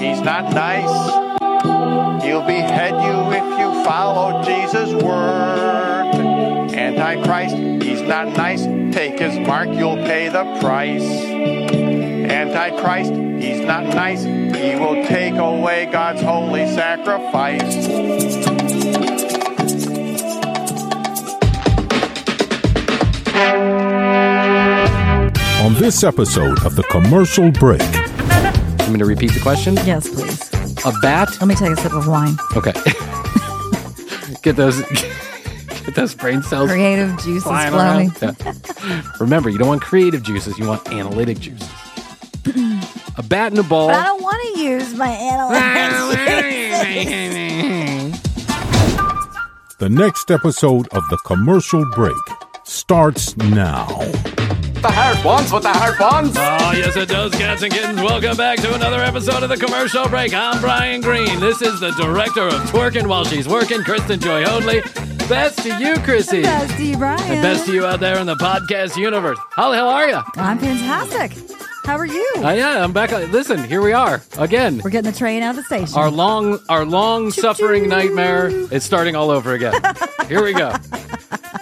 He's not nice. He'll behead you if you follow Jesus' word. Antichrist, he's not nice. Take his mark, you'll pay the price. Antichrist, he's not nice. He will take away God's holy sacrifice. On this episode of The Commercial Break, I'm going to repeat the question. Yes, please. A bat. Let me take a sip of wine. Okay. get those. Get those brain cells Creative juices flying flowing. Yeah. Remember, you don't want creative juices. You want analytic juices. a bat and a ball. But I don't want to use my analytics. the next episode of The Commercial Break starts now. The heart wants what the heart wants. Oh, yes, it does, cats and kittens. Welcome back to another episode of the commercial break. I'm Bryan Green. This is the director of Twerking While She's Working, Kristen Joy Hoadley. Best to you, Krissy. Best to you, Bryan. And best to you out there in the podcast universe. How the hell are you? I'm fantastic. How are you? Uh, yeah, I'm back. Listen, here we are again. We're getting the train out of the station. Our long, our long suffering nightmare is starting all over again. Here we go.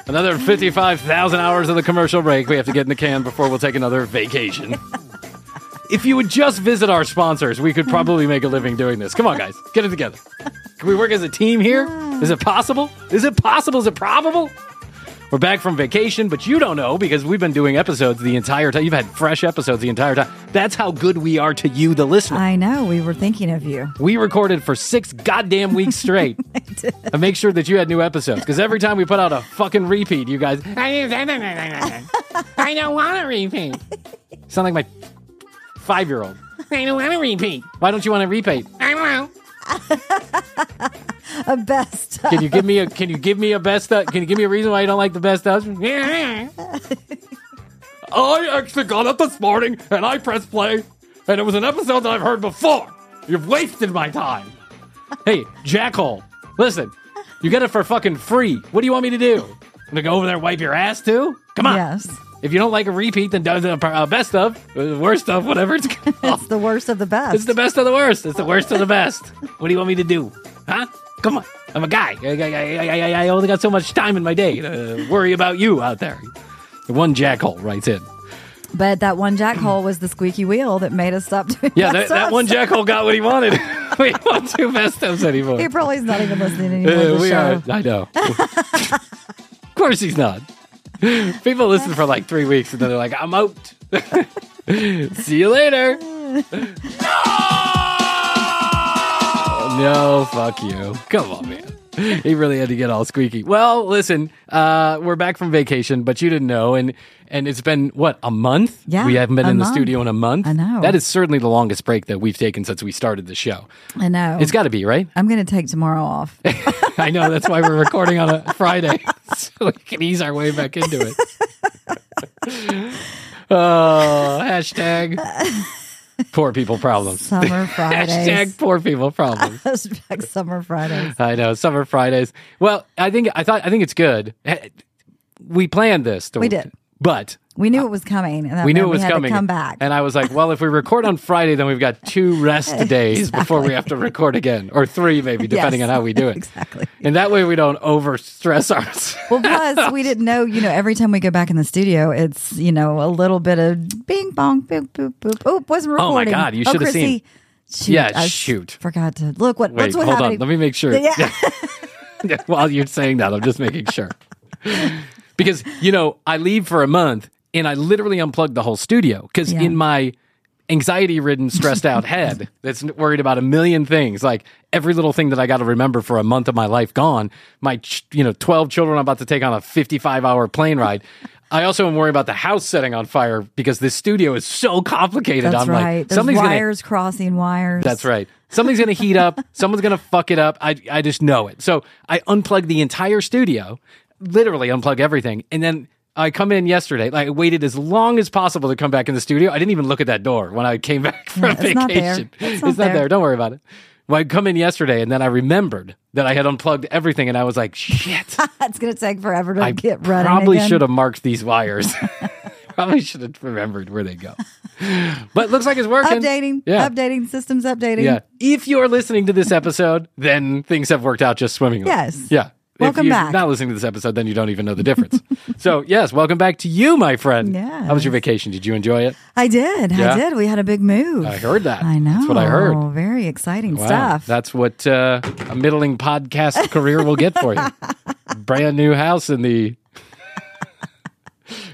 Another 55,000 hours of the commercial break we have to get in the can before we'll take another vacation. if you would just visit our sponsors, we could probably make a living doing this. Come on, guys, get it together. Can we work as a team here? Is it possible? Is it possible? Is it probable? We're back from vacation, but you don't know because we've been doing episodes the entire time. You've had fresh episodes the entire time. That's how good we are to you, the listener. I know. We were thinking of you. We recorded for six goddamn weeks straight and make sure that you had new episodes. Because every time we put out a fucking repeat, you guys, I don't want to repeat. Sound like my five year old. I don't want to repeat. Why don't you want to repeat? I don't know. A best. Can you give me a Can you give me a best? Uh, can you give me a reason why you don't like the best husband? I actually got up this morning and I pressed play, and it was an episode that I've heard before. You've wasted my time. hey, Jackhole, listen, you get it for fucking free. What do you want me to do? I'm gonna go over there and wipe your ass too? Come on. Yes. If you don't like a repeat, then do the uh, best of, uh, worst of, whatever it's called. It's the worst of the best. It's the best of the worst. It's the worst of the best. What do you want me to do? Huh? Come on. I'm a guy. I, I, I, I, only got so much time in my day to worry about you out there. One jackhole writes in. but that one jackhole was the squeaky wheel that made us stop doing Yeah, that, that one jackhole got what he wanted. we don't want two best ofs anymore. He probably is not even listening anymore Uh, we show. are. I know. of course he's not. People listen for like three weeks and then they're like, I'm out. See you later. no, No, fuck you. Come on, man. he really had to get all squeaky. Well, listen, uh, we're back from vacation, but you didn't know, and and it's been what a month. Yeah, we haven't been in the month. studio in a month. I know. that is certainly the longest break that we've taken since we started the show. I know. It's got to be right. I'm going to take tomorrow off. I know that's why we're recording on a Friday, so we can ease our way back into it. oh, hashtag poor people problems. Summer Fridays. Hashtag poor people problems. Hashtag Summer Fridays. I know summer Fridays. Well, I think I thought I think it's good. Eh, We planned this. To, We did. but We knew it was coming, and that we knew it was had coming. To come back. and I was like, well, if we record on Friday, then we've got two rest days before we have to record again, or three maybe, depending Yes. on how we do it. Exactly. And that way we don't over stress ourselves. Well, plus we didn't know. You know, every time we go back in the studio, it's you know a little bit of bing bong, boop boop boop. Oh, wasn't recording. Oh, my. God, you Oh, should have seen. Shoot, Yeah, I shoot. Forgot to look. What? Wait, what's what hold happening? on. Let me make sure. Yeah. Yeah, While you're saying that, I'm just making sure. because, you know, I leave for a month and I literally unplugged the whole studio because Yeah. in my anxiety ridden, stressed out head that's worried about a million things, like every little thing that I got to remember for a month of my life gone, my, ch- you know, 12 children I'm about to take on a 55 hour plane ride. I also am worried about the house setting on fire because this studio is so complicated. That's I'm right. like, There's something's gonna wires crossing wires. that's right. Something's going to heat up. Someone's going to fuck it up. I, I just know it. So I unplug the entire studio, literally unplug everything. And then I come in yesterday. Like I waited as long as possible to come back in the studio. I didn't even look at that door when I came back from it's not there. vacation. It's not there. Don't worry about it. Well, I come in yesterday and then I remembered that I had unplugged everything and I was like, shit. it's to take forever to I get running. I probably should have marked these wires. probably should have remembered where they go. But it looks like it's working. updating. Yeah. Updating systems. Updating. Yeah. If you're listening to this episode, then things have worked out just swimmingly. Yes. Yeah. Welcome if you're back. not listening to this episode, then you don't even know the difference. so, yes, welcome back to you, my friend. Yeah. How was your vacation? Did you enjoy it? I did. Yeah? I did. We had a big move. I heard that. I know. That's what I heard. Very exciting Wow. stuff. That's what uh, a middling podcast career will get for you. Brand new house in the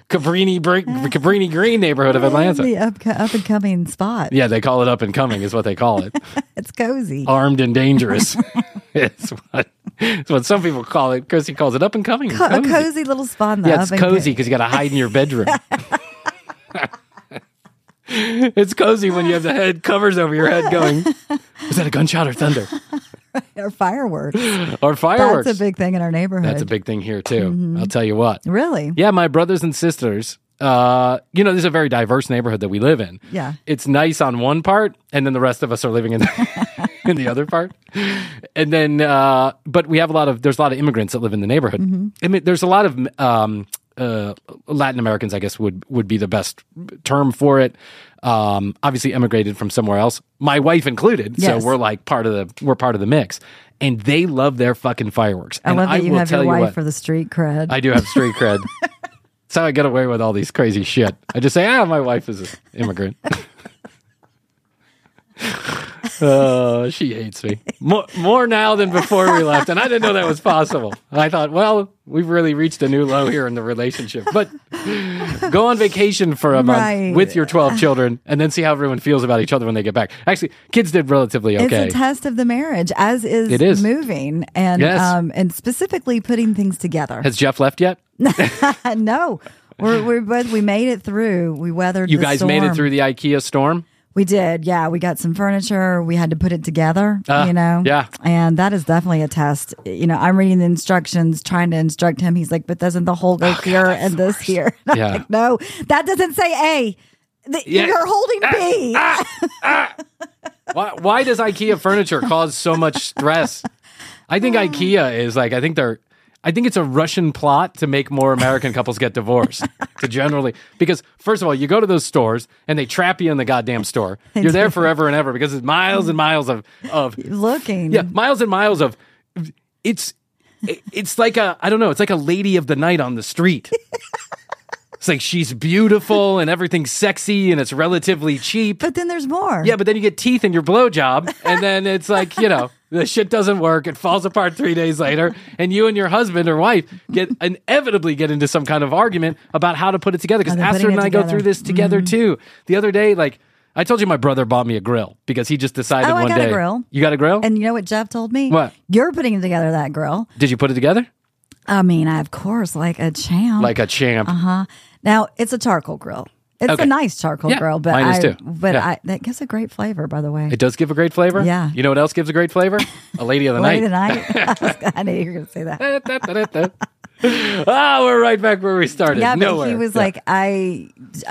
Cabrini, Br- Cabrini Green neighborhood of Atlanta. the up, up and coming spot. Yeah, they call it up and coming, is what they call it. It's cozy. armed and dangerous. it's what it's what some people call it. Chrissy calls it up and coming. Co- a cozy little spot. In the Yeah, it's cozy because you got to hide in your bedroom. it's cozy when you have the head covers over your head going, is that a gunshot or thunder or fireworks. or fireworks? That's a big thing in our neighborhood. That's a big thing here too. I'll tell you what. Really? Yeah, my brothers and sisters. Uh, you know, this is a very diverse neighborhood that we live in. Yeah. it's nice on one part, and then the rest of us are living in the, in the other part. And then, uh, but we have a lot of there's a lot of immigrants that live in the neighborhood. Mm-hmm. I mean, there's a lot of um, uh, Latin Americans, I guess would would be the best term for it. Um, obviously, immigrated from somewhere else, my wife included. Yes. So we're like part of the we're part of the mix, and they love their fucking fireworks. I and love that you have your you wife what, for the street cred. I do have street cred. That's how I get away with all these crazy shit. I just say, ah, my wife is an immigrant. Oh, she hates me more, more now than before we left, and I didn't know that was possible. I thought, well, we've really reached a new low here in the relationship. But go on vacation for a month Right. with your twelve children, and then see how everyone feels about each other when they get back. Actually, kids did relatively okay. It's a test of the marriage, as is, It is. moving and Yes. um, and specifically putting things together. Has Jeff left yet? no, we're we're both we made it through. We weathered. You guys made it through the IKEA storm. We did, yeah. We got some furniture. We had to put it together, Ah, you know. yeah. and that is definitely a test. You know, I'm reading the instructions, trying to instruct him. He's like, "But doesn't the hole oh, go here and this here?" And Yeah. like, no, that doesn't say A. The- Yeah. You're holding ah, B. Ah, ah. Why, why does IKEA furniture cause so much stress? I think IKEA is like I think they're I think it's a Russian plot to make more American couples get divorced. to generally because first of all, you go to those stores and they trap you in the goddamn store. You're there forever and ever because it's miles and miles of of Looking, yeah, miles and miles of it's it's like a I don't know, it's like a lady of the night on the street. It's like she's beautiful and everything's sexy and it's relatively cheap. but then there's more. Yeah, but then you get teeth in your blowjob, and then it's like, you know, the shit doesn't work. It falls apart three days later, and you and your husband or wife get inevitably get into some kind of argument about how to put it together. Because Astrid and I go through this together mm-hmm. too. The other day, like, I told you my brother bought me a grill because he just decided Oh, I one got a day. grill. You got a grill? And you know what Jeff told me? What? You're putting together that grill. Did you put it together? I mean, I, of course, like a champ. Like a champ. Uh huh. Now it's a charcoal grill. It's Okay. a nice charcoal Yeah, grill, but mine is I, too. but Yeah. I, that gives a great flavor, by the way. It does give a great flavor. Yeah. You know what else gives a great flavor? A lady of the Late night. at night. I, was- I knew you were going to say that. ah, we're right back where we started. Yeah, but he was Yeah. like, I,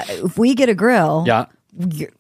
if we get a grill, yeah.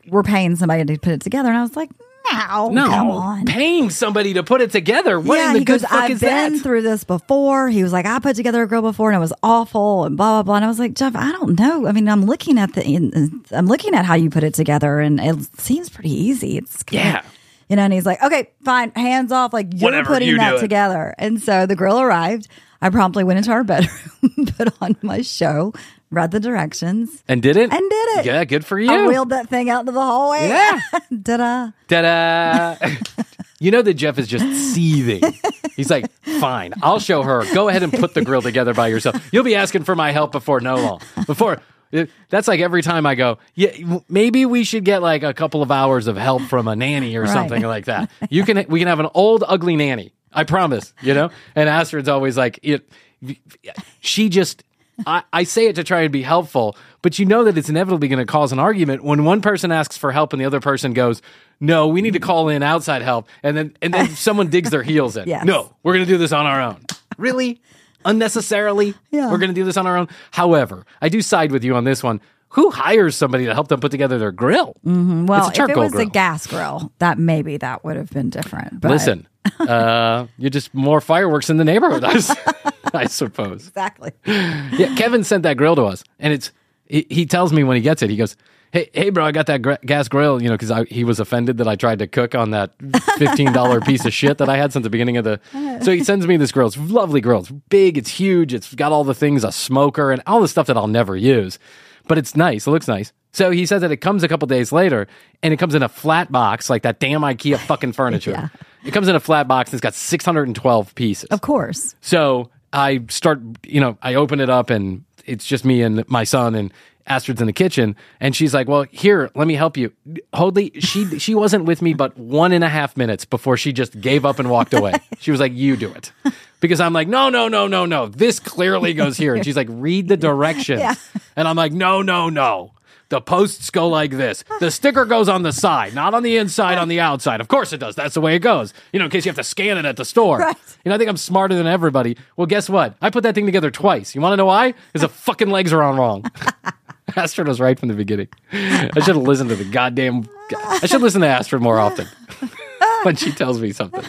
we're paying somebody to put it together. And I was like, no, No, come on. paying somebody to put it together. What yeah, in the he good goes, fuck I've is been that? through this before. He was like, I put together a grill before and it was awful and blah blah blah. And I was like, Jeff, I don't know. I mean, I'm looking at the, I'm looking at how you put it together, and it seems pretty easy. It's kinda- Yeah. you know. And he's like, okay, fine, hands off. Like you're Whatever, putting you that together. And so the grill arrived. I promptly went into our bedroom, put on my show, read the directions, and did it? and did it. Yeah, good for you. I wheeled that thing out into the hallway. Yeah. Ta-da. Ta-da! you know that Jeff is just seething. He's like, fine, I'll show her. Go ahead and put the grill together by yourself. You'll be asking for my help before no long. Before that's like every time I go, yeah, maybe we should get like a couple of hours of help from a nanny or Right. something like that. You can we can have an old ugly nanny. I promise, you know? And Astrid's always like it she just I, I say it to try and be helpful, but you know that it's inevitably going to cause an argument when one person asks for help and the other person goes, "No, we need to call in outside help," and then and then someone digs their heels in. Yes. No, we're going to do this on our own. Really, unnecessarily, Yeah. we're going to do this on our own. However, I do side with you on this one. Who hires somebody to help them put together their grill? Mm-hmm. Well, It's a if it was grill. a gas grill, that maybe that would have been different. But Listen, uh, you're just more fireworks in the neighborhood, I, s- I suppose. exactly. Yeah, Kevin sent that grill to us, and it's he, he tells me when he gets it, he goes, "Hey, hey, bro, I got that gr- gas grill." You know, because he was offended that I tried to cook on that fifteen dollar piece of shit that I had since the beginning of the. So he sends me this grill. It's lovely grill. It's big. It's huge. It's got all the things, a smoker, and all the stuff that I'll never use, but it's nice. It looks nice. So he says that it comes a couple days later, and it comes in a flat box like that damn IKEA fucking furniture. Yeah. It comes in a flat box and it's got 612 pieces. Of course. So I start, you know, I open it up and it's just me and my son and Astrid's in the kitchen. And she's like, well, here, let me help you. Hoadley, she, she wasn't with me but one and a half minutes before she just gave up and walked away. She was like, you do it. Because I'm like, no, no, no, no, no. This clearly goes here. And she's like, read the directions. Yeah. And I'm like, no, no, no. The posts go like this. The sticker goes on the side, not on the inside, on the outside. Of course it does. That's the way it goes. You know, in case you have to scan it at the store. Right. You know, I think I'm smarter than everybody. Well, guess what? I put that thing together twice. You want to know why? Because the fucking legs are on wrong. Astrid was right from the beginning. I should have listened to the goddamn. I should listen to Astrid more often when she tells me something.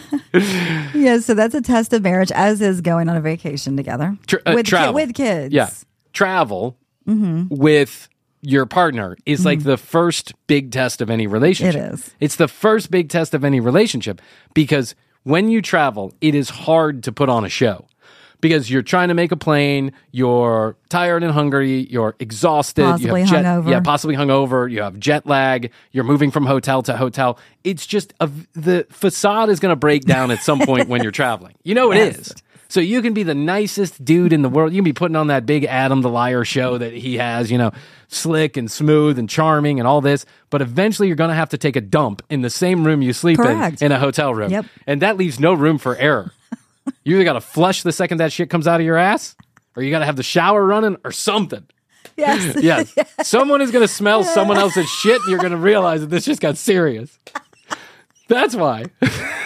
Yeah, so that's a test of marriage, as is going on a vacation together Tra- uh, with ki- with kids. Yeah. Travel Mm-hmm. with your partner is like mm-hmm. the first big test of any relationship. It is. It's the first big test of any relationship because when you travel, it is hard to put on a show. Because you're trying to make a plane, you're tired and hungry, you're exhausted, Possibly you have jet, hungover. yeah, possibly hungover, you have jet lag, you're moving from hotel to hotel. It's just a, the facade is going to break down at some point when you're traveling. You know it is. Yes. So you can be the nicest dude in the world. You can be putting on that big Adam the Liar show that he has, you know, slick and smooth and charming and all this. But eventually you're going to have to take a dump in the same room you sleep Correct. in in a hotel room. Yep. And that leaves no room for error. you either got to flush the second that shit comes out of your ass or you got to have the shower running or something. Yes. Yes. Someone is going to smell someone else's shit and you're going to realize that this just got serious. That's why.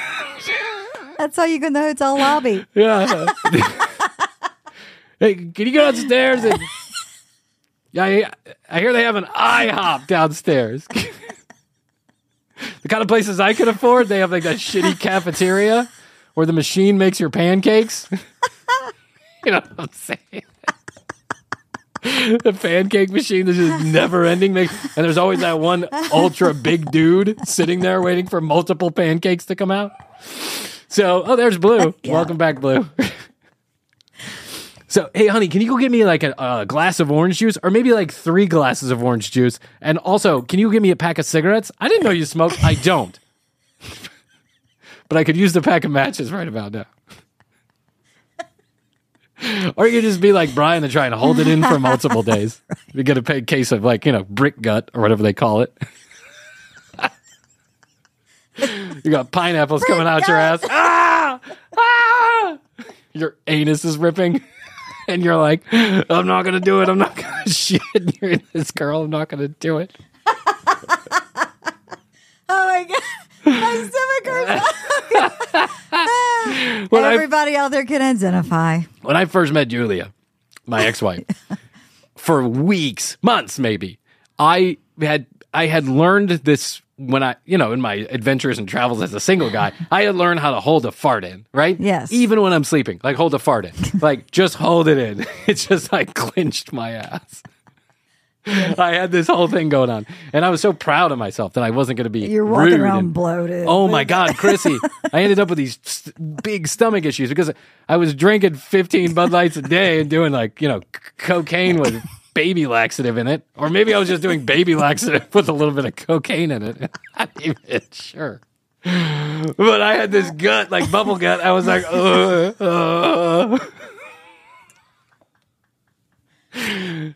That's how you go in the hotel lobby. Yeah. hey, can you go downstairs and? Yeah, I, I hear they have an IHOP downstairs. the kind of places I could afford, they have like that shitty cafeteria where the machine makes your pancakes. you know what I'm saying? the pancake machine that's just never ending. And there's always that one ultra big dude sitting there waiting for multiple pancakes to come out. So, oh, there's Blue. Welcome back, Blue. so, hey, honey, can you go get me like a, a glass of orange juice or maybe like three glasses of orange juice? And also, can you give me a pack of cigarettes? I didn't know you smoked. I don't. but I could use the pack of matches right about now. Or you could just be like Bryan and try and hold it in for multiple days. You get a case of like, you know, brick gut or whatever they call it. You got pineapples coming out your ass. Ah! Ah! Your anus is ripping. And you're like, I'm not going to do it. I'm not going to shit. You're this girl. I'm not going to do it. Oh my god, my stomach hurts. When I, Everybody out there can identify. when I first met Julia, my ex-wife, for weeks, months maybe, I had I had learned this when I, you know, in my adventures and travels as a single guy, I had learned how to hold a fart in, right? Yes. Even when I'm sleeping, like hold a fart in, like just hold it in. It just like clinched my ass. I had this whole thing going on, and I was so proud of myself that I wasn't going to be. You're walking rude around and- bloated. Oh my God, Krissy! I ended up with these st- big stomach issues because I was drinking 15 Bud Lights a day and doing like you know c- cocaine with baby laxative in it, or maybe I was just doing baby laxative with a little bit of cocaine in it. I'm not even sure. But I had this gut, like bubble gut. I was like, uh.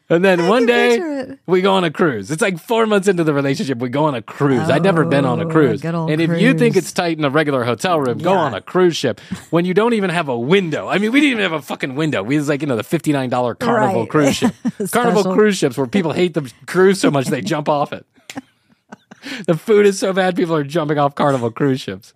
And then one day we go on a cruise. It's like four months into the relationship. We go on a cruise. I'd never been on a Oh, cruise. And if you think it's tight in a regular hotel room, go on a cruise ship when you don't even have a window. I mean, we didn't even have a fucking window. We was like, you know, the $59 Carnival Right. cruise ship. Carnival cruise ships where people hate the cruise so much they jump off it. the food is so bad, people are jumping off Carnival cruise ships.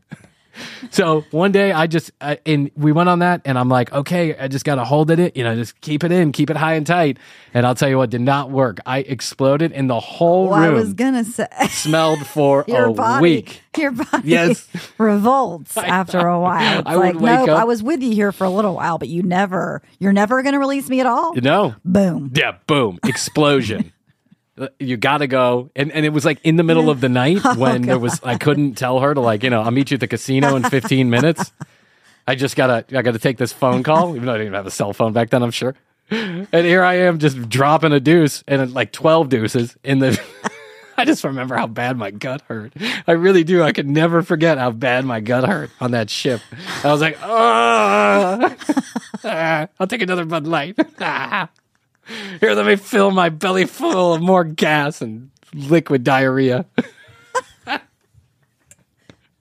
So one day I just I, and we went on that and I'm like, okay, I just got to hold it, you know, just keep it in, keep it high and tight. And I'll tell you what, did not work. I exploded and the whole Well, I was gonna say smelled for a body, week. your body Yes. revolts after a while. It's I like, nope, up- I was with you here for a little while, but you never, you're never gonna release me at all. You know? Boom. Yeah, boom, explosion. You gotta go, and and it was like in the middle of the night Oh, when there was I couldn't tell her to like you know I'll meet you at the casino in fifteen minutes. I just gotta I gotta take this phone call, even though I didn't even have a cell phone back then. I'm sure. And here I am just dropping a deuce and like twelve deuces in the. I just remember how bad my gut hurt. I really do. I could never forget how bad my gut hurt on that ship. I was like, oh, I'll take another Bud Light. Ah. Here, let me fill my belly full of more gas and liquid diarrhea.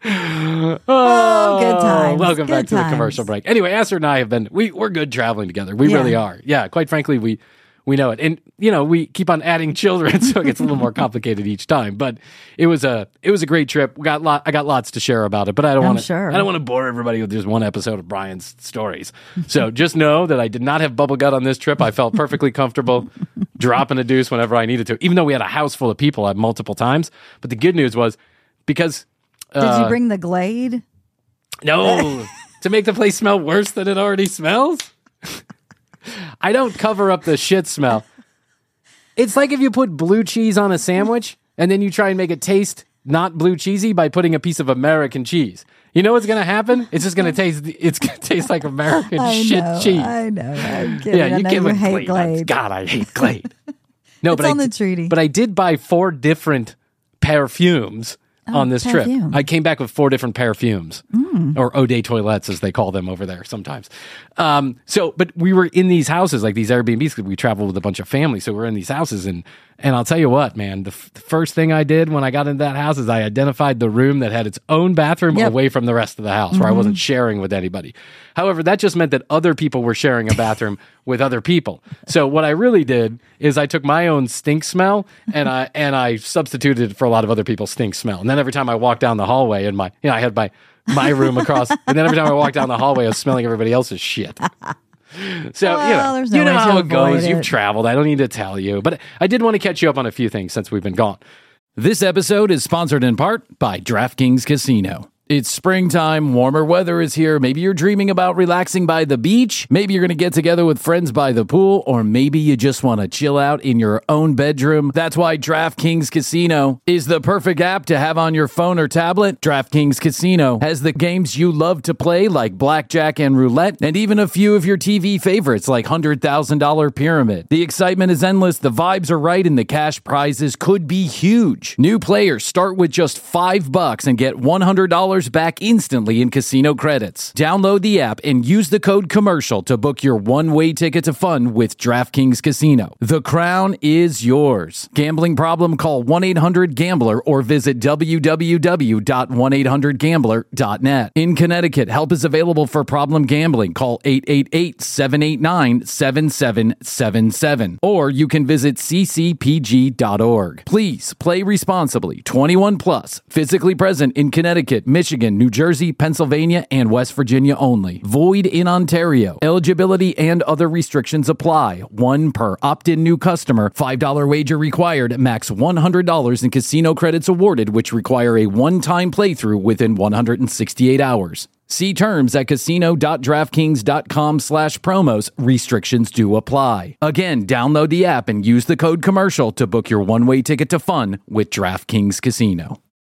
Oh, good oh, times. Welcome back Good to the commercial break. Anyway, Astrid and I have been we we're good traveling together. We Yeah. really are. Yeah, quite frankly, we we know it, and you know we keep on adding children, so it gets a little more complicated each time. But it was a it was a great trip. We got lot I got lots to share about it, but I don't want to sure. I don't want to bore everybody with just one episode of Bryan's stories. So just know that I did not have bubble gut on this trip. I felt perfectly comfortable dropping a deuce whenever I needed to, even though we had a house full of people at multiple times. But the good news was because Did uh, you bring the Glade? no, to make the place smell worse than it already smells. I don't cover up the shit smell. It's like if you put blue cheese on a sandwich and then you try and make it taste not blue cheesy by putting a piece of American cheese. You know what's going to happen? It's just going to taste. It's to taste like American I shit know, cheese. I know. I'm kidding. yeah, I you know give you it hate Glade. Glade. God, I hate Glade. No, It's but I on the treaty. But I did buy four different perfumes on this trip. Oh. I came back with four different perfumes, Mm. or Eau de toilettes as they call them over there sometimes. Um, so, but we were in these houses, like these Airbnbs, because we traveled with a bunch of families. So we're in these houses, and and I'll tell you what, man, the, f- the first thing I did when I got into that house is I identified the room that had its own bathroom Yep. away from the rest of the house, where I mm-hmm. wasn't sharing with anybody. However, that just meant that other people were sharing a bathroom with other people. So what I really did is I took my own stink smell and I and I substituted it for a lot of other people's stink smell. And then every time I walked down the hallway and my you know I had my my room across, and then every time I walked down the hallway, I was smelling everybody else's shit. So you know, no you know how it goes. avoid You've traveled. I don't need to tell you, but I did want to catch you up on a few things since we've been gone. This episode is sponsored in part by DraftKings Casino. It's springtime, warmer weather is here. Maybe you're dreaming about relaxing by the beach. Maybe you're going to get together with friends by the pool, or maybe you just want to chill out in your own bedroom. That's why DraftKings Casino is the perfect app to have on your phone or tablet. DraftKings Casino has the games you love to play, like blackjack and roulette, and even a few of your TV favorites, like $100,000 Pyramid. The excitement is endless, the vibes are right, and the cash prizes could be huge. New players start with just five bucks and get $100 $50 back instantly in casino credits. Download the app and use the code commercial to book your one way ticket to fun with DraftKings Casino. The crown is yours. Gambling problem? Call 1 800 Gambler or visit www.1800Gambler.net. In Connecticut, help is available for problem gambling. Call 888 789 7777. Or you can visit ccpg.org. Please play responsibly. 21 plus, physically present in Connecticut, Michigan, New Jersey, Pennsylvania, and West Virginia only. Void in Ontario. Eligibility and other restrictions apply. One per opt in new customer. $5 wager required. Max $100 in casino credits awarded, which require a one time playthrough within 168 hours. See terms at casino.draftkings.com slash promos. Restrictions do apply. Again, download the app and use the code commercial to book your one-way ticket to fun with DraftKings Casino.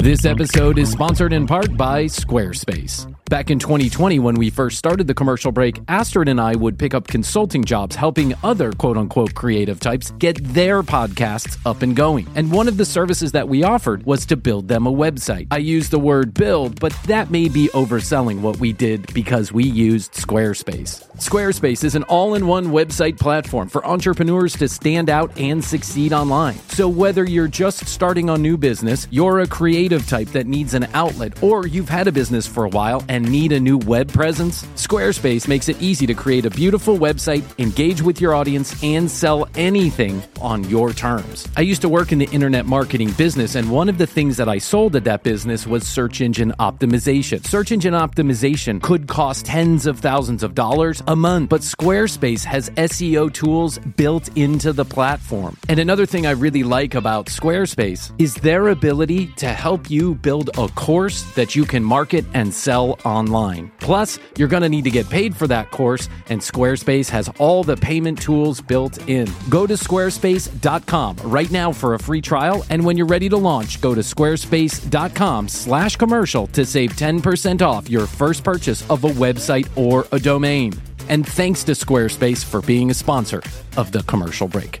This episode is sponsored in part by Squarespace. Back in 2020, when we first started the commercial break, Astrid and I would pick up consulting jobs helping other quote unquote creative types get their podcasts up and going. And one of the services that we offered was to build them a website. I use the word build, but that may be overselling what we did because we used Squarespace. Squarespace is an all in one website platform for entrepreneurs to stand out and succeed online. So, whether you're just starting a new business, you're a creative type that needs an outlet, or you've had a business for a while and need a new web presence, Squarespace makes it easy to create a beautiful website, engage with your audience, and sell anything on your terms. I used to work in the internet marketing business, and one of the things that I sold at that business was search engine optimization. Search engine optimization could cost tens of thousands of dollars a month, but Squarespace has SEO tools built into the platform. And another thing I really like about Squarespace is their ability to help you build a course that you can market and sell online. Plus, you're going to need to get paid for that course, and Squarespace has all the payment tools built in. Go to squarespace.com right now for a free trial, and when you're ready to launch, go to squarespace.com/commercial to save 10% off your first purchase of a website or a domain. And thanks to Squarespace for being a sponsor of the commercial break.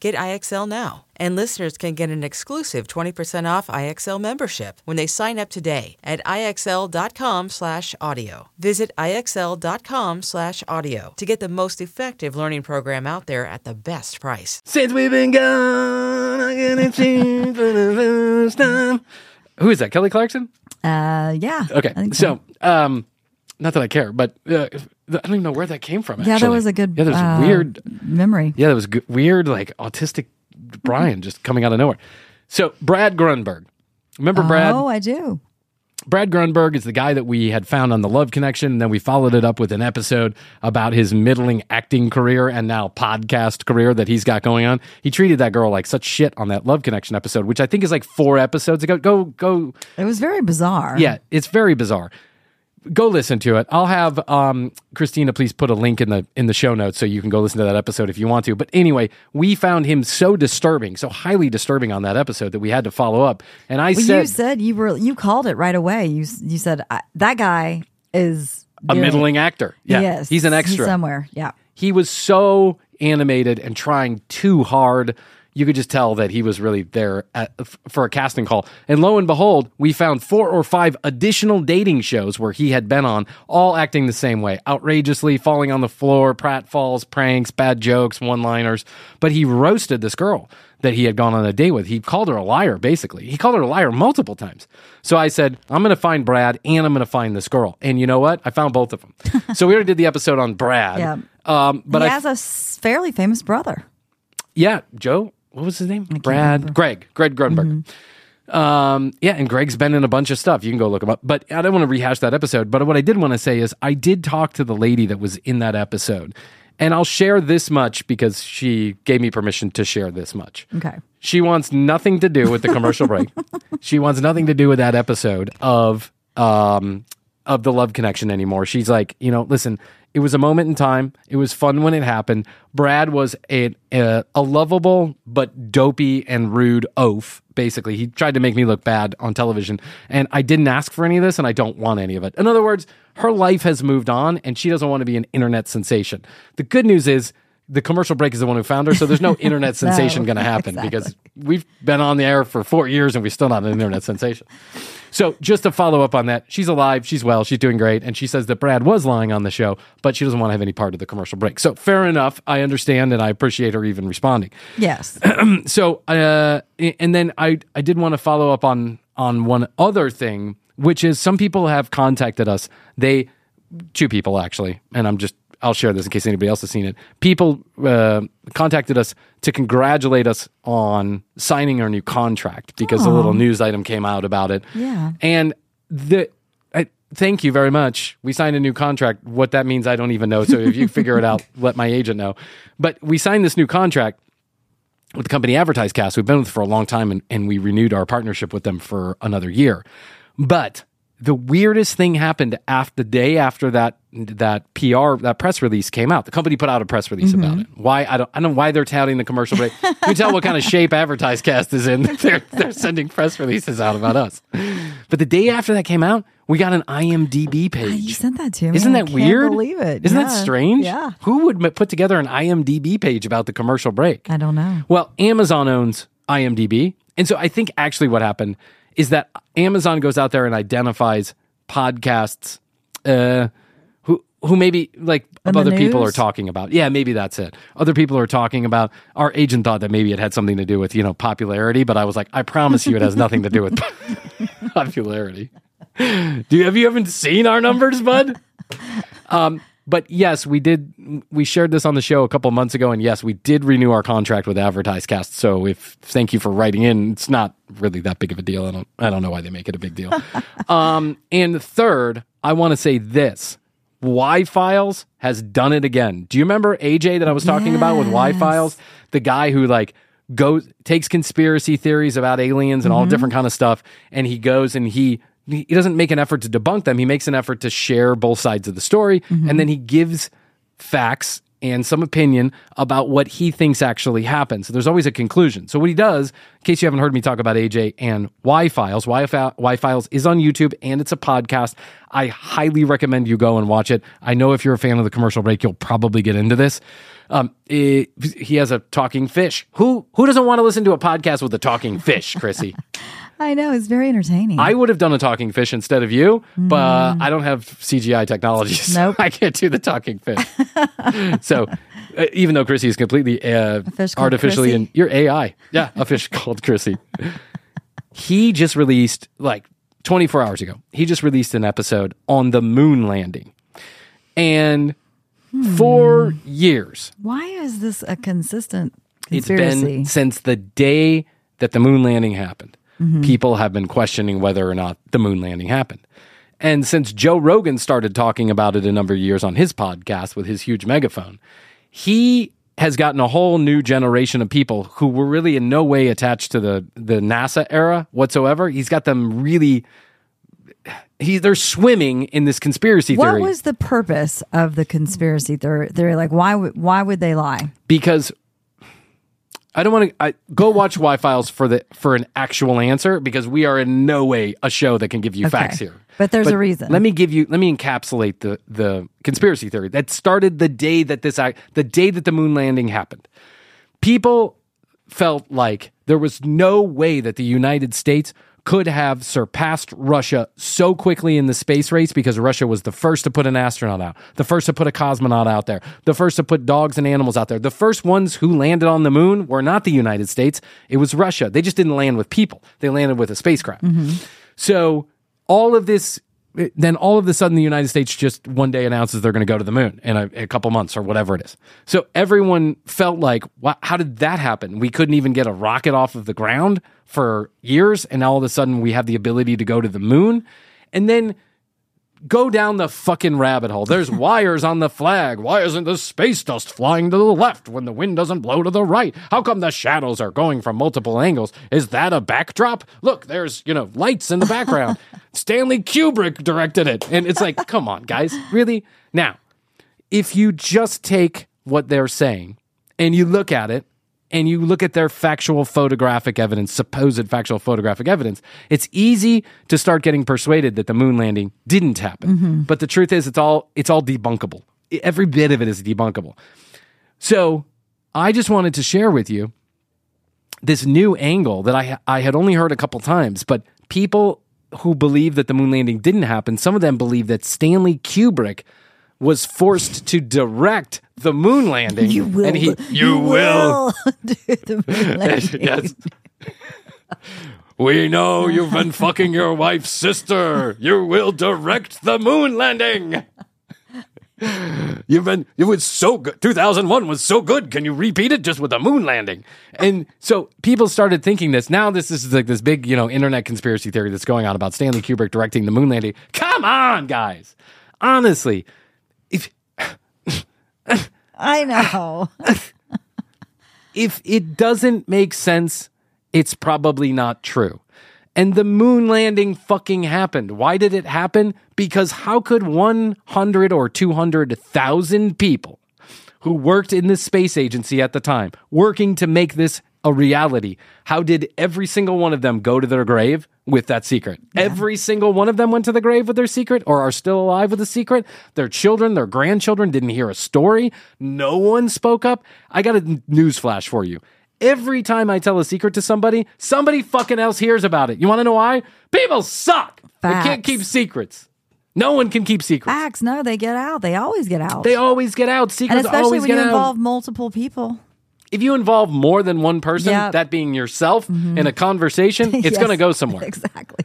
Get IXL now. And listeners can get an exclusive 20% off IXL membership when they sign up today at IXL.com/audio. Visit IXL.com/audio to get the most effective learning program out there at the best price. Since we've been gone, I get it seen for the first time. Who is that? Kelly Clarkson? Uh, yeah. Okay. I think So, um, not that I care, but uh, I don't even know where that came from. yeah, that was a good Yeah, was uh, weird. memory. Yeah, that was good, weird, like autistic Bryan just coming out of nowhere. So, Brad Grunberg. Remember Brad? Oh, I do. Brad Grunberg is the guy that we had found on the Love Connection. And then we followed it up with an episode about his middling acting career and now podcast career that he's got going on. He treated that girl like such shit on that Love Connection episode, which I think is like four episodes ago. Go, go. It was very bizarre. Yeah, it's very bizarre. Go listen to it. I'll have um, Christina please put a link in the in the show notes so you can go listen to that episode if you want to. But anyway, we found him so disturbing, so highly disturbing on that episode that we had to follow up. And I Well, said you said you were you called it right away. You you said that guy is a doing- middling actor. Yeah, Yes, he's an extra. somewhere. Yeah. he was so animated and trying too hard. You could just tell that he was really there at, for a casting call. And lo and behold, we found four or five additional dating shows where he had been on, all acting the same way outrageously, falling on the floor, pratfalls, pranks, bad jokes, one liners. But he roasted this girl that he had gone on a date with. He called her a liar, basically. He called her a liar multiple times. So I said, I'm going to find Brad and I'm going to find this girl. And you know what? I found both of them. so we already did the episode on Brad. Yeah. Um, but he I has a fairly famous brother. yeah, Joe. What was his name? Brad. Greg. Greg Grunberg. Um, yeah, and Greg's been in a bunch of stuff. You can go look him up. But I don't want to rehash that episode. But what I did want to say is I did talk to the lady that was in that episode. And I'll share this much because she gave me permission to share this much. Okay. She wants nothing to do with the commercial break. She wants nothing to do with that episode of um of the love connection anymore. She's like, you know, listen, it was a moment in time. It was fun when it happened. Brad was a a, a lovable but dopey and rude oaf. Basically, he tried to make me look bad on television, and I didn't ask for any of this, and I don't want any of it. In other words, her life has moved on, and she doesn't want to be an internet sensation. The good news is the commercial break is the one who found her, so there's no internet sensation going to happen because we've been on the air for four years and we're still not an internet sensation. So just to follow up on that, she's alive, she's well, she's doing great, and she says that Brad was lying on the show, but she doesn't want to have any part of the commercial break. So fair enough, I understand, and I appreciate her even responding. Yes. so uh, and then I I did want to follow up on on one other thing, which is some people have contacted us. They two people actually, and I'm just I'll share this in case anybody else has seen it. People uh, contacted us to congratulate us on signing our new contract because a little news item came out about it. Yeah. And the I, thank you very much. We signed a new contract. What that means, I don't even know. So if you figure it out, let my agent know. But we signed this new contract with the company AdvertiseCast. We've been with for a long time and, and we renewed our partnership with them for another year. But the weirdest thing happened after the day after that that PR that press release came out. The company put out a press release about it. Why I don't I don't know why they're touting the commercial break. You can tell what kind of shape AdvertiseCast is in. They're they're sending press releases out about us. But the day after that came out, we got an IMDb page. You sent that to me. Isn't I that can't weird? Believe it. Isn't that strange? Yeah. Who would put together an IMDb page about the commercial break? I don't know. Well, Amazon owns IMDb. And so I think actually what happened is that Amazon goes out there and identifies podcasts uh, who maybe like other people are talking about. Yeah, maybe that's it. Other people are talking about. Our agent thought that maybe it had something to do with, you know, popularity, but I was like, I promise you it has nothing to do with popularity. Do you have you haven't seen our numbers, bud? Um, but yes, we did. We shared this on the show a couple months ago, and yes, we did renew our contract with AdvertiseCast. So, if thank you for writing in, it's not really that big of a deal. I don't. I don't know why they make it a big deal. um, and third, I want to say this: Y Files has done it again. Do you remember AJ that I was talking about with Y Files? The guy who like goes takes conspiracy theories about aliens and all mm-hmm. different kind of stuff, and he goes and he he doesn't make an effort to debunk them. He makes an effort to share both sides of the story, and mm-hmm. then he gives facts and some opinion about what he thinks actually happened. So there's always a conclusion. So what he does, in case you haven't heard me talk about AJ and Y Files, Y Files is on YouTube and it's a podcast. I highly recommend you go and watch it. I know if you're a fan of the commercial break, you'll probably get into this. Um, it- he has a talking fish. Who who doesn't want to listen to a podcast with a talking fish, Krissy? I know. It's very entertaining. I would have done a talking fish instead of you, but I don't have CGI technology. So Nope. I can't do the talking fish. so uh, even though Krissy is completely uh, fish called artificially Krissy? and you're AI. Yeah, a fish called Krissy. He just released like 24 hours ago. He just released an episode on the moon landing. And for years, Why is this a consistent it's conspiracy? been since the day that the moon landing happened. Mm-hmm. People have been questioning whether or not the moon landing happened. And since Joe Rogan started talking about it a number of years on his podcast with his huge megaphone, he has gotten a whole new generation of people who were really in no way attached to the the NASA era whatsoever. He's got them really he they're swimming in this conspiracy what theory was the purpose of the conspiracy theory? theory? Like, why would why would they lie? because I don't want to go watch Y Files for the for an actual answer because we are in no way a show that can give you Okay. facts here. But there's a reason. Let me give you. Let me encapsulate the the conspiracy theory that started the day that this act, the day that the moon landing happened. People felt like there was no way that the United States could have surpassed Russia so quickly in the space race because Russia was the first to put an astronaut out, the first to put a cosmonaut out there, the first to put dogs and animals out there. The first ones who landed on the moon were not the United States, it was Russia. They just didn't land with people, they landed with a spacecraft. Mm-hmm. So all of this, then all of a sudden, the United States just one day announces they're going to go to the moon in a, a couple months or whatever it is. So everyone felt like, wow, how did that happen? We couldn't even get a rocket off of the ground for years, and all of a sudden we have the ability to go to the moon. And then go down the fucking rabbit hole. There's wires on the flag. Why isn't the space dust flying to the left when the wind doesn't blow to the right? How come the shadows are going from multiple angles? Is that a backdrop? Look, there's, you know, lights in the background. Stanley Kubrick directed it. And it's like, come on, guys. Really? Now, if you just take what they're saying and you look at it and you look at their factual photographic evidence, supposed factual photographic evidence, it's easy to start getting persuaded that the moon landing didn't happen. Mm-hmm. But the truth is, it's all it's all debunkable. Every bit of it is debunkable. So I just wanted to share with you this new angle that I I had only heard a couple times, but people who believe that the moon landing didn't happen, some of them believe that Stanley Kubrick was forced to direct the moon landing. You will. And he, you, will. do the moon landing. yes. We know you've been fucking your wife's sister. You will direct the moon landing. You've been, it was so good. 2001 was so good. Can you repeat it just with a moon landing? And so people started thinking this. Now, this is like this big, you know, internet conspiracy theory that's going on about Stanley Kubrick directing the moon landing. Come on, guys. Honestly, I know. if it doesn't make sense, it's probably not true. And the moon landing fucking happened. Why did it happen? Because how could 100 or 200,000 people who worked in the space agency at the time, working to make this a reality, how did every single one of them go to their grave with that secret? Every single one of them went to the grave with their secret or are still alive with a secret? Their children, their grandchildren didn't hear a story. No one spoke up. I got a news flash for you. Every time I tell a secret to somebody, somebody fucking else hears about it. You want to know why? People suck. They can't keep secrets. No one can keep secrets. Facts. No, they get out. They always get out. They always get out. Secrets and especially always when you out. involve multiple people. If you involve more than one person, Yep. that being yourself, mm-hmm. in a conversation, it's Yes. going to go somewhere. Exactly.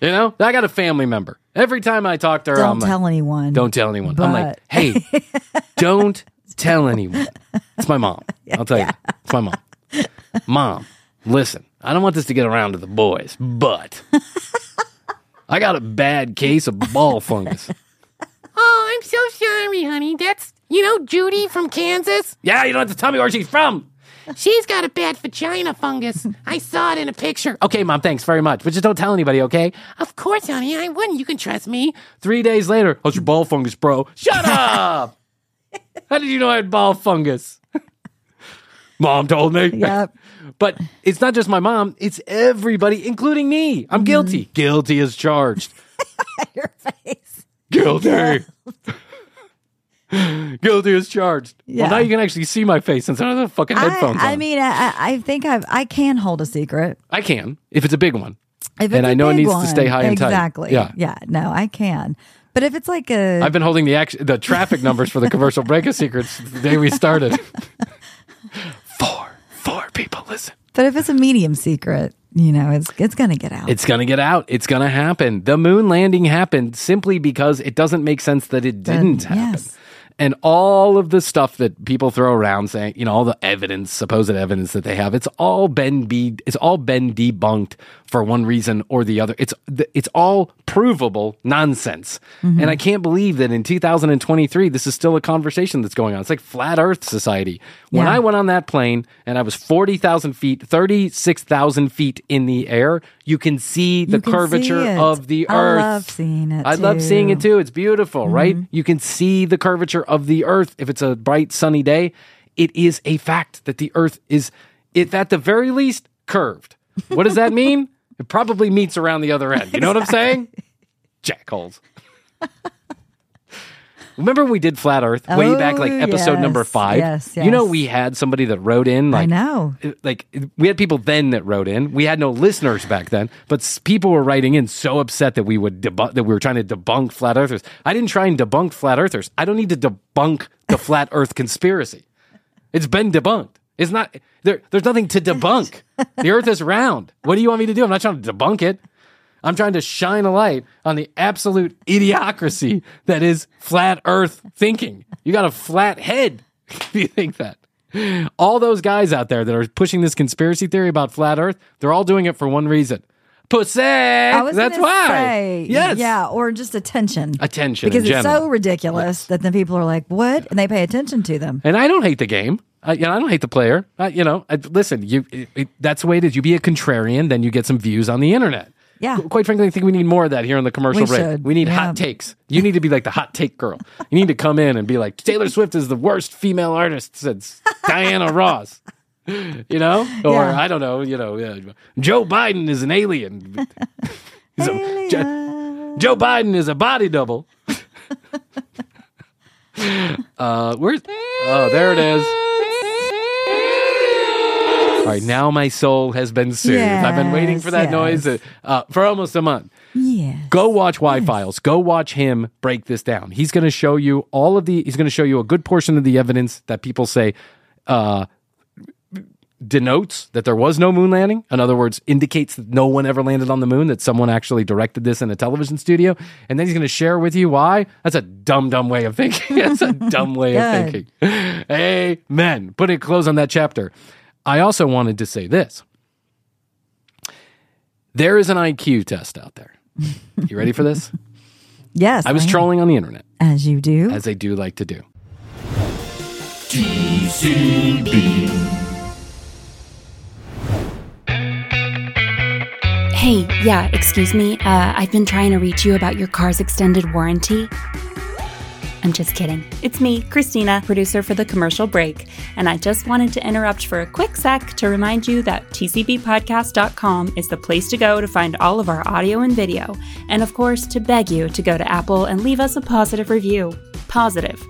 You know, I got a family member. Every time I talk to her, Don't I'm like, tell anyone. don't tell anyone. I'm like, hey, don't tell anyone. It's my mom. I'll tell you. It's my mom. Mom, listen, I don't want this to get around to the boys, but I got a bad case of ball fungus. Oh, I'm so sorry, honey. That's, you know, Judy from Kansas. Yeah, you don't have to tell me where she's from. She's got a bad vagina fungus. I saw it in a picture. Okay, mom, thanks very much. But just don't tell anybody, okay? Of course, honey, I wouldn't. You can trust me. Three days later, how's your ball fungus, bro? Shut up! How did you know I had ball fungus? mom told me. Yep. But it's not just my mom, it's everybody, including me. I'm mm-hmm. guilty. Guilty as charged. Your face. Guilty. Guilty as charged. Yeah. Well, now you can actually see my face instead of the fucking headphones I, I mean, I, I think I've, I can hold a secret. I can if it's a big one. If And I know it needs to stay high and tight. Exactly. Yeah. Yeah. No, I can. But if it's like a, I've been holding the act- the traffic numbers for the commercial break of secrets the day we started. four, four people listen. but if it's a medium secret, you know, it's it's gonna get out. It's going to get out. It's going to happen. The moon landing happened simply because it doesn't make sense that it didn't Then, happen. yes. And all of the stuff that people throw around saying, you know, all the evidence, supposed evidence that they have, it's all been be it's all been debunked for one reason or the other. It's it's all provable nonsense. Mm-hmm. And I can't believe that in 2023 this is still a conversation that's going on. It's like flat earth society. When Yeah. I went on that plane and I was 40,000 feet, 36,000 feet in the air, you can see the can curvature it. of the I earth. I love seeing it, I love seeing it too. too. It's beautiful, right? You can see the curvature of the earth if it's a bright sunny day. It is a fact that the earth is, if at the very least, curved. What does that mean? It probably meets around the other end. You know what I'm saying? Jackholes. Remember we did flat Earth way Oh, back, like oh, episode number five. yes, You know, we had somebody that wrote in. Like, I know. Like we had people then that wrote in. We had no listeners back then, but people were writing in so upset that we would debunk that we were trying to debunk flat earthers. I didn't try and debunk flat earthers. I don't need to debunk the flat Earth conspiracy. It's been debunked. It's not there. There's nothing to debunk. the Earth is round. What do you want me to do? I'm not trying to debunk it. I'm trying to shine a light on the absolute idiocracy that is flat Earth thinking. You got a flat head if you think that. All those guys out there that are pushing this conspiracy theory about flat Earth, they're all doing it for one reason. Pussy. That's why. say, yes. Yeah, or just attention. Attention Because it's general. so ridiculous that then people are like, what? And they pay attention to them. And I don't hate the game. I, you know, I don't hate the player. I, you know, I, listen, you it, it, that's the way it is. You be a contrarian, then you get some views on the internet. Yeah. Qu- Quite frankly, I think we need more of that here on the commercial We break. should, We need yeah. hot takes. You need to be like the hot take girl. You need to come in and be like, Taylor Swift is the worst female artist since Diana Ross. You know, or Yeah. I don't know. You know, uh, Joe Biden is an alien. He's a- Jo- Joe Biden is a body double. uh, where's? Oh, there it is. All right, now my soul has been soothed. I've been waiting for that Yes, noise uh, uh, for almost a month. Yeah. Go watch Y Files. Go watch him break this down. He's going to show you all of the. He's going to show you a good portion of the evidence that people say uh, denotes that there was no moon landing. In other words, indicates that no one ever landed on the moon. That someone actually directed this in a television studio, and then he's going to share with you why. That's a dumb, dumb way of thinking. That's a dumb way of thinking. Amen. Put a close on that chapter. I also wanted to say this. There is an IQ test out there. You ready for this? Yes. I was am. trolling on the internet, As you do. as they do like to do. TCB. Hey, yeah, excuse me. Uh, I've been trying to reach you about your car's extended warranty. I'm just kidding. It's me, Christina, producer for the commercial break, and I just wanted to interrupt for a quick sec to remind you that tcbpodcast.com is the place to go to find all of our audio and video, and of course, to beg you to go to Apple and leave us a positive review. Positive.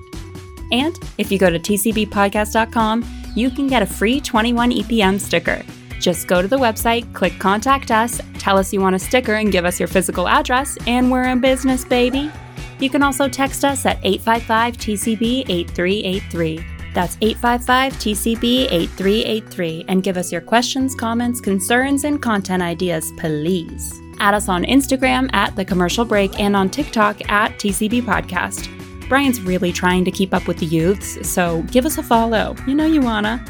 And if you go to tcbpodcast.com, you can get a free 21 EPM sticker. Just go to the website, click Contact Us, tell us you want a sticker, and give us your physical address, and we're in business, baby. You can also text us at 855 TCB 8383. That's 855 TCB 8383 and give us your questions, comments, concerns, and content ideas, please. Add us on Instagram at The Commercial Break and on TikTok at TCB Podcast. Bryan's really trying to keep up with the youths, so give us a follow. You know you wanna.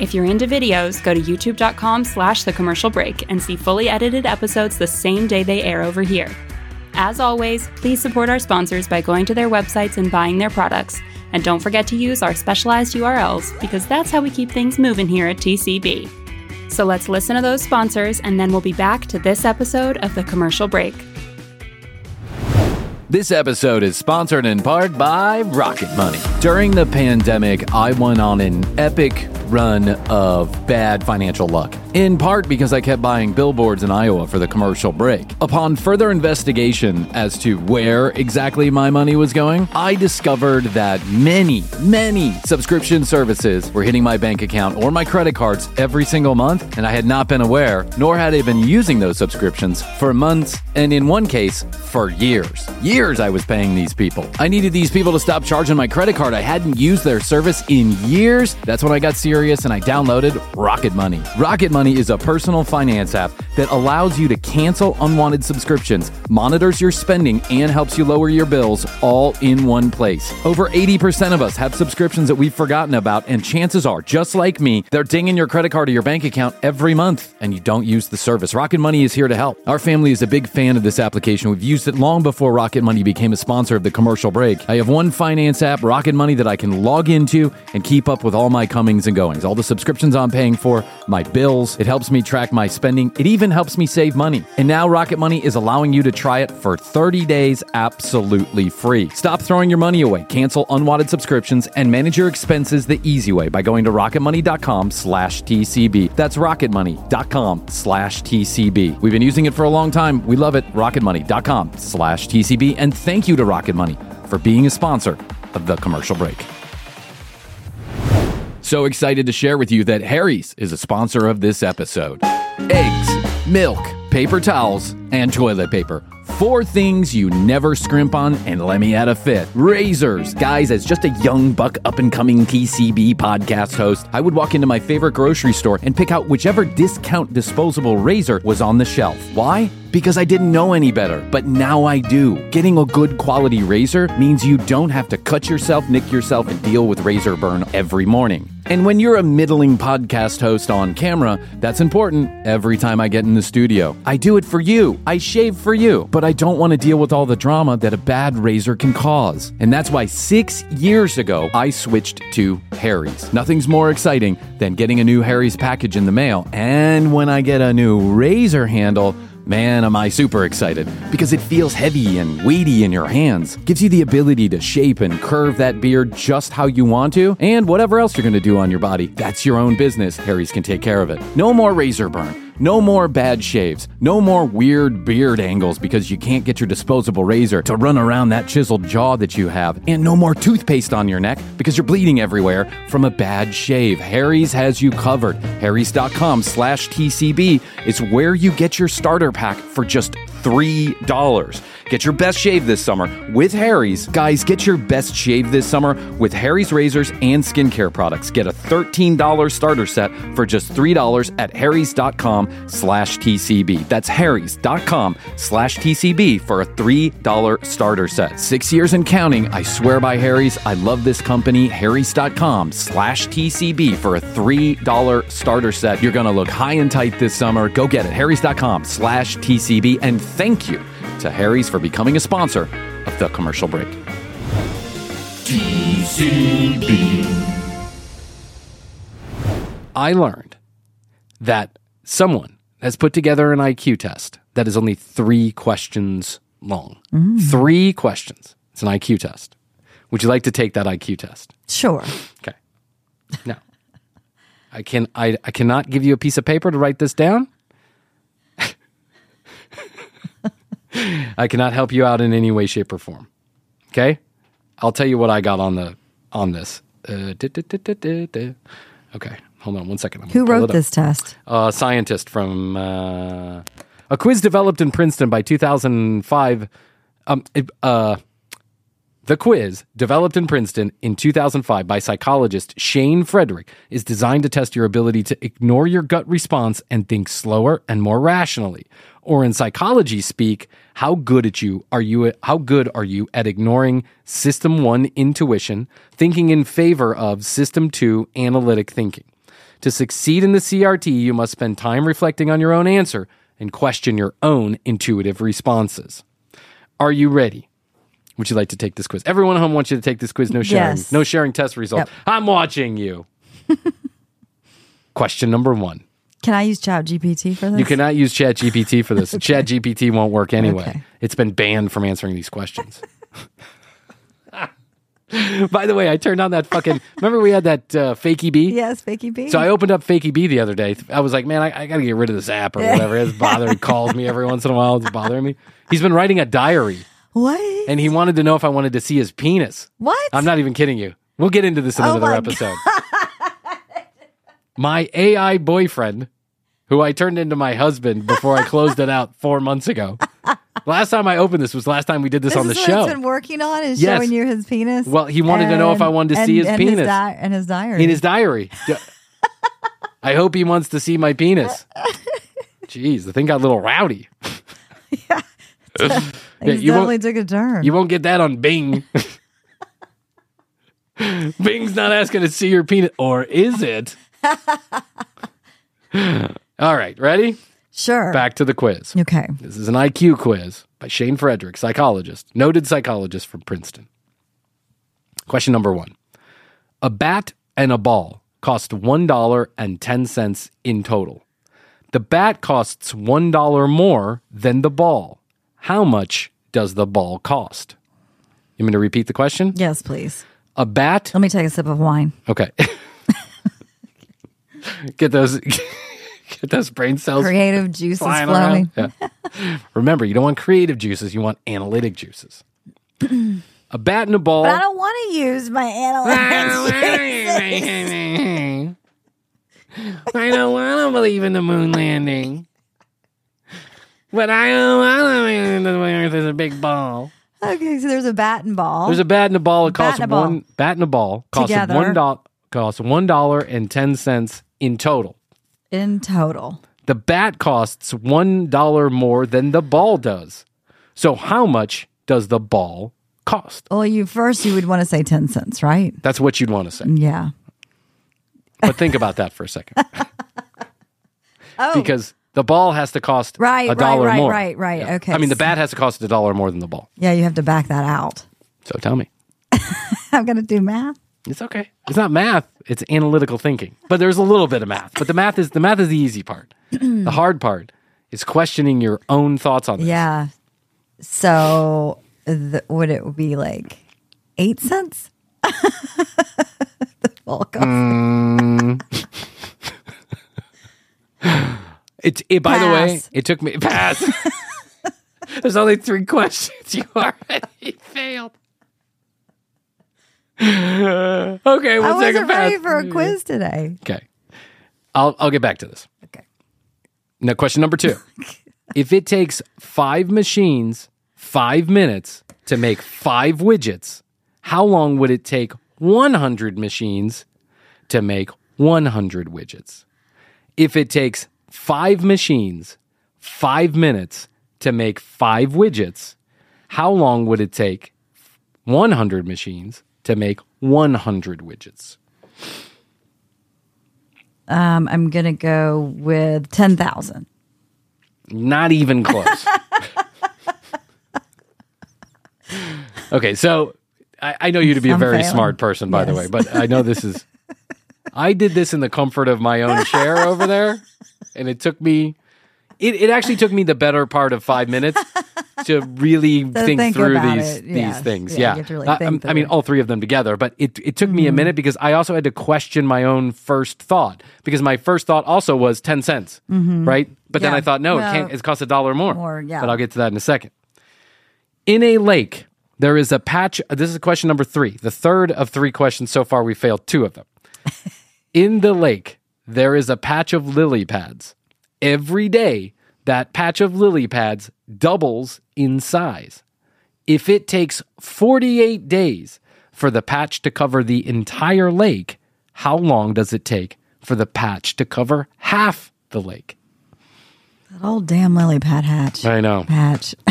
If you're into videos, go to youtube.com slash the commercial break and see fully edited episodes the same day they air over here. As always, please support our sponsors by going to their websites and buying their products. And don't forget to use our specialized URLs because that's how we keep things moving here at TCB. So let's listen to those sponsors and then we'll be back to this episode of the commercial break. This episode is sponsored in part by Rocket Money. During the pandemic, I went on an epic run of bad financial luck, in part because I kept buying billboards in Iowa for the commercial break. Upon further investigation as to where exactly my money was going, I discovered that many, many subscription services were hitting my bank account or my credit cards every single month, and I had not been aware, nor had I been using those subscriptions for months, and in one case, for years. Years I was paying these people. I needed these people to stop charging my credit card. I hadn't used their service in years. That's when I got serious and I downloaded Rocket Money. Rocket Money is a personal finance app that allows you to cancel unwanted subscriptions, monitors your spending, and helps you lower your bills all in one place. Over 80% of us have subscriptions that we've forgotten about, and chances are, just like me, they're dinging your credit card or your bank account every month, and you don't use the service. Rocket Money is here to help. Our family is a big fan of this application. We've used it long before Rocket Money became a sponsor of the commercial break. I have one finance app, Rocket Money, that I can log into and keep up with all my comings and goings, all the subscriptions I'm paying for, my bills. It helps me track my spending. It even helps me save money. And now Rocket Money is allowing you to try it for 30 days absolutely free. Stop throwing your money away, cancel unwanted subscriptions, and manage your expenses the easy way by going to rocketmoney.com slash TCB. That's rocketmoney.com slash TCB. We've been using it for a long time. We love it. Rocketmoney.com slash TCB. And thank you to Rocket Money for being a sponsor of the commercial break. So excited to share with you that Harry's is a sponsor of this episode. Eggs, milk, paper towels, and toilet paper. Four things you never scrimp on, and let me add a fifth. Razors. Guys, as just a young buck up and coming TCB podcast host, I would walk into my favorite grocery store and pick out whichever discount disposable razor was on the shelf. Why? Because I didn't know any better, but now I do. Getting a good quality razor means you don't have to cut yourself, nick yourself, and deal with razor burn every morning. And when you're a middling podcast host on camera, that's important every time I get in the studio. I do it for you. I shave for you, but I don't want to deal with all the drama that a bad razor can cause. And that's why six years ago, I switched to Harry's. Nothing's more exciting than getting a new Harry's package in the mail. And when I get a new razor handle, Man, am I super excited because it feels heavy and weighty in your hands. Gives you the ability to shape and curve that beard just how you want to, and whatever else you're going to do on your body, that's your own business. Harry's can take care of it. No more razor burn. No more bad shaves. No more weird beard angles because you can't get your disposable razor to run around that chiseled jaw that you have. And no more toothpaste on your neck because you're bleeding everywhere from a bad shave. Harry's has you covered. Harry's.com slash TCB is where you get your starter pack for just $3. Get your best shave this summer with Harry's. Guys, get your best shave this summer with Harry's razors and skincare products. Get a $13 starter set for just $3 at harrys.com slash TCB. That's harrys.com slash TCB for a $3 starter set. Six years and counting. I swear by Harry's. I love this company. harrys.com slash TCB for a $3 starter set. You're going to look high and tight this summer. Go get it. harrys.com slash TCB. And thank you to Harry's for becoming a sponsor of the commercial break. TCB. I learned that someone has put together an IQ test that is only three questions long. Mm. Three questions. It's an IQ test. Would you like to take that IQ test? Sure. Okay. Now, I can I, I cannot give you a piece of paper to write this down. I cannot help you out in any way, shape, or form. Okay, I'll tell you what I got on the on this. Uh, duh, duh, duh. Okay, hold on one second. Who wrote this test? A scientist from uh, a quiz developed in Princeton by 2005. Um, it- uh, the quiz, developed in Princeton in 2005 by psychologist Shane Frederick, is designed to test your ability to ignore your gut response and think slower and more rationally. Or in psychology speak, how good at you are you at, how good are you at ignoring system 1 intuition, thinking in favor of system 2 analytic thinking. To succeed in the CRT, you must spend time reflecting on your own answer and question your own intuitive responses. Are you ready? Would you like to take this quiz? Everyone at home wants you to take this quiz. No sharing. Yes. No sharing test results. Yep. I'm watching you. Question number one. Can I use Chat GPT for this? You cannot use Chat GPT for this. Chat GPT won't work anyway. Okay. It's been banned from answering these questions. By the way, I turned on that fucking. Remember we had that uh, fakey bee? Yes, Fakey B. So I opened up Fakey Bee the other day. I was like, man, I, I got to get rid of this app or whatever. It's bothering. He calls me every once in a while. It's bothering me. He's been writing a diary, what? and he wanted to know if I wanted to see his penis. What? I'm not even kidding you. We'll get into this in Oh another episode. my AI boyfriend, who I turned into my husband before I closed it out four months ago. Last time I opened this was last time we did this, This on the show. it's been working on is Yes. showing you his penis. Well, he wanted to know if I wanted to and- see his and penis. di- and his diary. in his diary. I hope he wants to see my penis. Jeez, the thing got a little rowdy. yeah, He's you definitely took a turn. you won't get that on Bing. Bing's not asking to see your penis, or is it? All right, ready? sure. Back to the quiz. Okay. This is an IQ quiz by Shane Frederick, psychologist, noted psychologist from Princeton. Question number one A bat and a ball cost $1.10 in total. The bat costs $1 more than the ball. How much does the ball cost? You mean to repeat the question? Yes, please. A bat. Let me take a sip of wine. Okay. get those get those brain cells Creative juices flowing. Yeah. Remember, you don't want creative juices, you want analytic juices. A bat and a ball. But I don't want to use my analytics. I don't want to believe in the moon landing. But I don't want to believe in the Earth is a big ball. okay, so there's a bat and ball. There's a bat and a ball. It Bat costs a ball. one bat and a ball. Costs Together. one dollar. Costs one dollar and ten cents in total. in total. The bat costs one dollar more than the ball does. So how much does the ball cost? Well, you first you would want to say ten cents, right? That's what you'd want to say. Yeah. But think about that for a second. Oh, Because the ball has to cost Right, a right, dollar right, more. right, right. Okay. I mean, the bat has to cost a dollar more than the ball. yeah, you have to back that out. So tell me. I'm gonna do math. It's okay. It's not math. It's analytical thinking. But there's a little bit of math. But the math is the math is the easy part. the hard part is questioning your own thoughts on this. Yeah. So th- would it be like eight cents? the ball cost. Mm. It, it by the way, Pass. it took me pass. There's only three questions. You already failed. okay, we'll I take a wasn't pass. ready for a quiz today. Okay. I'll I'll get back to this. Okay. Now question number 2. if it takes 5 machines 5 minutes to make 5 widgets, how long would it take 100 machines to make 100 widgets? If it takes 5 machines 5 minutes to make 5 widgets, how long would it take 100 machines to make 100 widgets? Um, I'm gonna go with ten thousand. Not even close. okay, so I, I know you to be a I'm very failing. smart person, by the way, but I know this is. I did this in the comfort of my own chair over there, and it took me. It, it actually took me the better part of five minutes to really think, think through these. Yeah. these things. Yeah, Yeah, you have to really I- I mean, all three of them together, but it it took me a Mhm. minute because I also had to question my own first thought because my first thought also was ten cents, Mhm. right? But then I thought, no, No. it can't. It costs a dollar more. More, yeah. But I'll get to that in a second. In a lake, there is a patch. This is question number three, the third of three questions so far. We failed two of them. In the lake, there is a patch of lily pads. Every day, that patch of lily pads doubles in size. If it takes 48 days for the patch to cover the entire lake, how long does it take for the patch to cover half the lake? That old damn lily pad hatch. I know. Patch.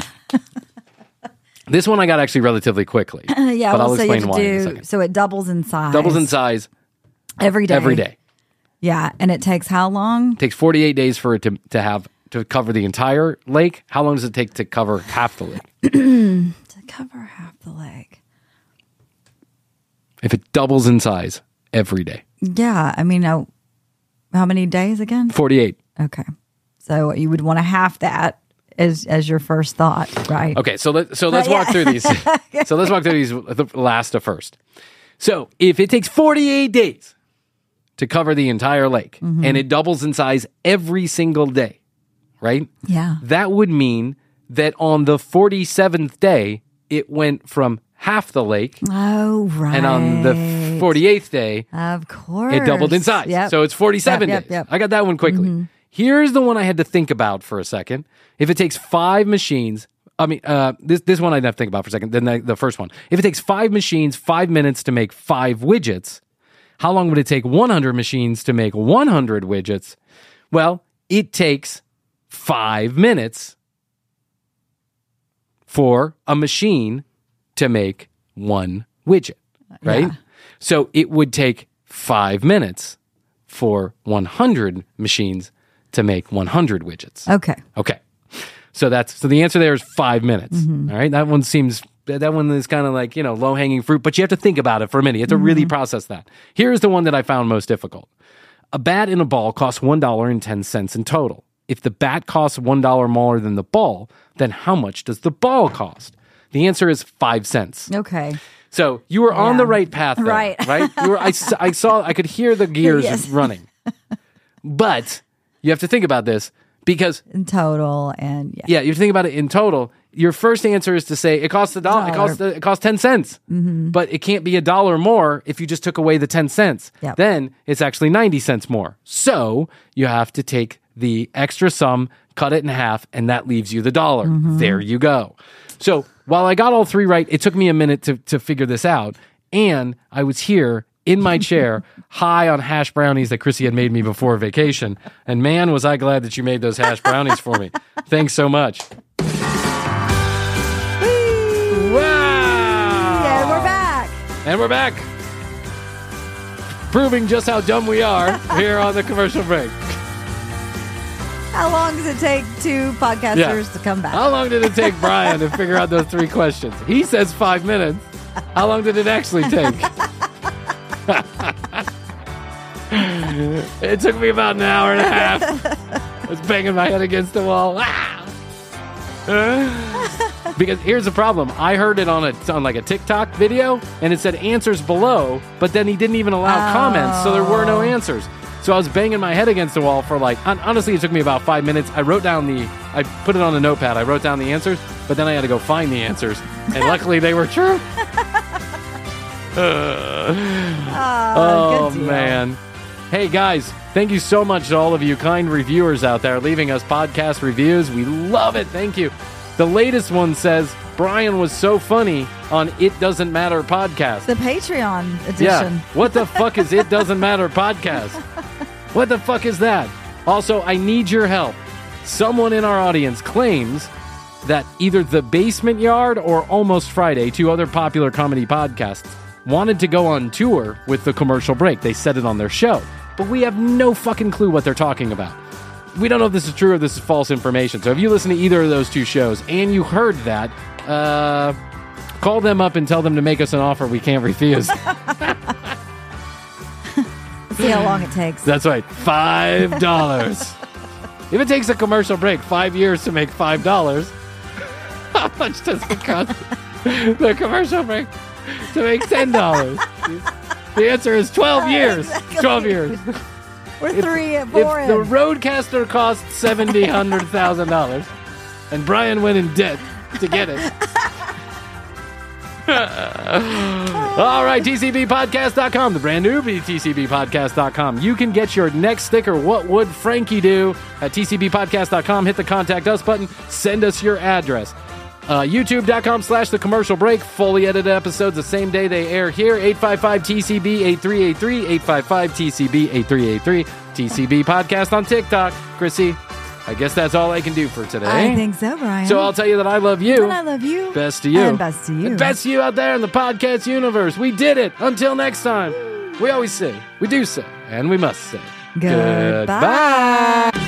This one I got actually relatively quickly. yeah, but well, I'll so explain why in a do. second. So it doubles in size. Doubles in size every day. every day. Yeah, and it takes how long? It takes 48 days for it to, to have to cover the entire lake. How long does it take to cover half the lake? to cover half the lake. If it doubles in size every day. Yeah, I mean, how many days again? 48. Okay, so you would want to half that as as your first thought, right? Okay, so let so let's yeah. walk through these. so let's walk through these the last to first. So if it takes 48 days to cover the entire lake Mhm. and it doubles in size every single day, right? Yeah. That would mean that on the 47th day it went from half the lake Oh, right. and on the 48th day of course, it doubled in size. Yep. So it's 47 Yep, yep, days. I got that one quickly. Mhm. Here's the one I had to think about for a second. If it takes five machines, I mean, uh, this this one I'd have to think about for a second. Then the, the first one. If it takes five machines, five minutes to make five widgets, how long would it take 100 machines to make 100 widgets? Well, it takes five minutes for a machine to make one widget, right? Yeah. So it would take five minutes for 100 machines to make 100 widgets. Okay. Okay. So that's so the answer there is five minutes. Mhm. All right. That one seems that one is kind of like, you know, low hanging fruit, but you have to think about it for a minute. You have to really process that. Here's the one that I found most difficult. A bat and a ball cost $1.10 in total. If the bat costs $1 more than the ball, then how much does the ball cost? The answer is five cents. Okay. So you were on the right path, there, Right. Right? You were. I, I saw. I could hear the gears Yes. running. But you have to think about this because In total, and yeah. yeah, you think about it in total. your first answer is to say it costs a dollar. It costs it costs ten cents, Mhm. but it can't be a dollar more if you just took away the ten cents. Yep. Then it's actually ninety cents more. So you have to take the extra sum, cut it in half, and that leaves you the dollar. Mhm. There you go. So while I got all three right, it took me a minute to to figure this out, and I was here in my chair, high on hash brownies that Krissy had made me before vacation. And man, was I glad that you made those hash brownies for me. Thanks so much. Wow! Yeah, we're back. And we're back. Proving just how dumb we are here on the commercial break. How long does it take two podcasters Yeah. to come back? How long did it take Bryan to figure out those three questions? He says five minutes. How long did it actually take? it took me about an hour and a half. I was banging my head against the wall. Ah! because here's the problem. I heard it on a on like a TikTok video, and it said answers below, but then he didn't even allow comments, so there were no answers. So I was banging my head against the wall for like honestly, it took me about five minutes. I wrote down the I put it on a notepad. I wrote down the answers, but then I had to go find the answers, and luckily they were true. oh deal. man. Hey guys, thank you so much to all of you kind reviewers out there leaving us podcast reviews. We love it. Thank you. The latest one says Bryan was so funny on It Doesn't Matter podcast. The Patreon edition. Yeah. What the fuck is It Doesn't Matter podcast? What the fuck is that? Also, I need your help. Someone in our audience claims that either The Basement Yard or Almost Friday, two other popular comedy podcasts, wanted to go on tour with the commercial break. They said it on their show, but we have no fucking clue what they're talking about. We don't know if this is true or this is false information. So if you listen to either of those two shows and you heard that, uh, call them up and tell them to make us an offer we can't refuse. See how long it takes. That's right, five dollars. if it takes a commercial break five years to make five dollars, how much does it cost the commercial break to make ten dollars? The answer is twelve years. Twelve years. We're If- three, If four the in. Roadcaster cost seventy hundred thousand dollars, and Bryan went in debt to get it. All right, TCBpodcast.com, the brand new TCBpodcast.com. You can get your next sticker, What Would Frankie Do, at TCBpodcast.com. Hit the contact us button, send us your address. Uh, YouTube.com slash the commercial break. Fully edited episodes the same day they air here. 855 TCB 8383. 855 TCB 8383. TCB podcast on TikTok. Krissy, I guess that's all I can do for today. I think so, Bryan. So I'll tell you that I love you. And I love you. Best to you. And best to you. And best to you out there in the podcast universe. We did it. Until next time. We always say, we do say, and we must say. Goodbye. Goodbye.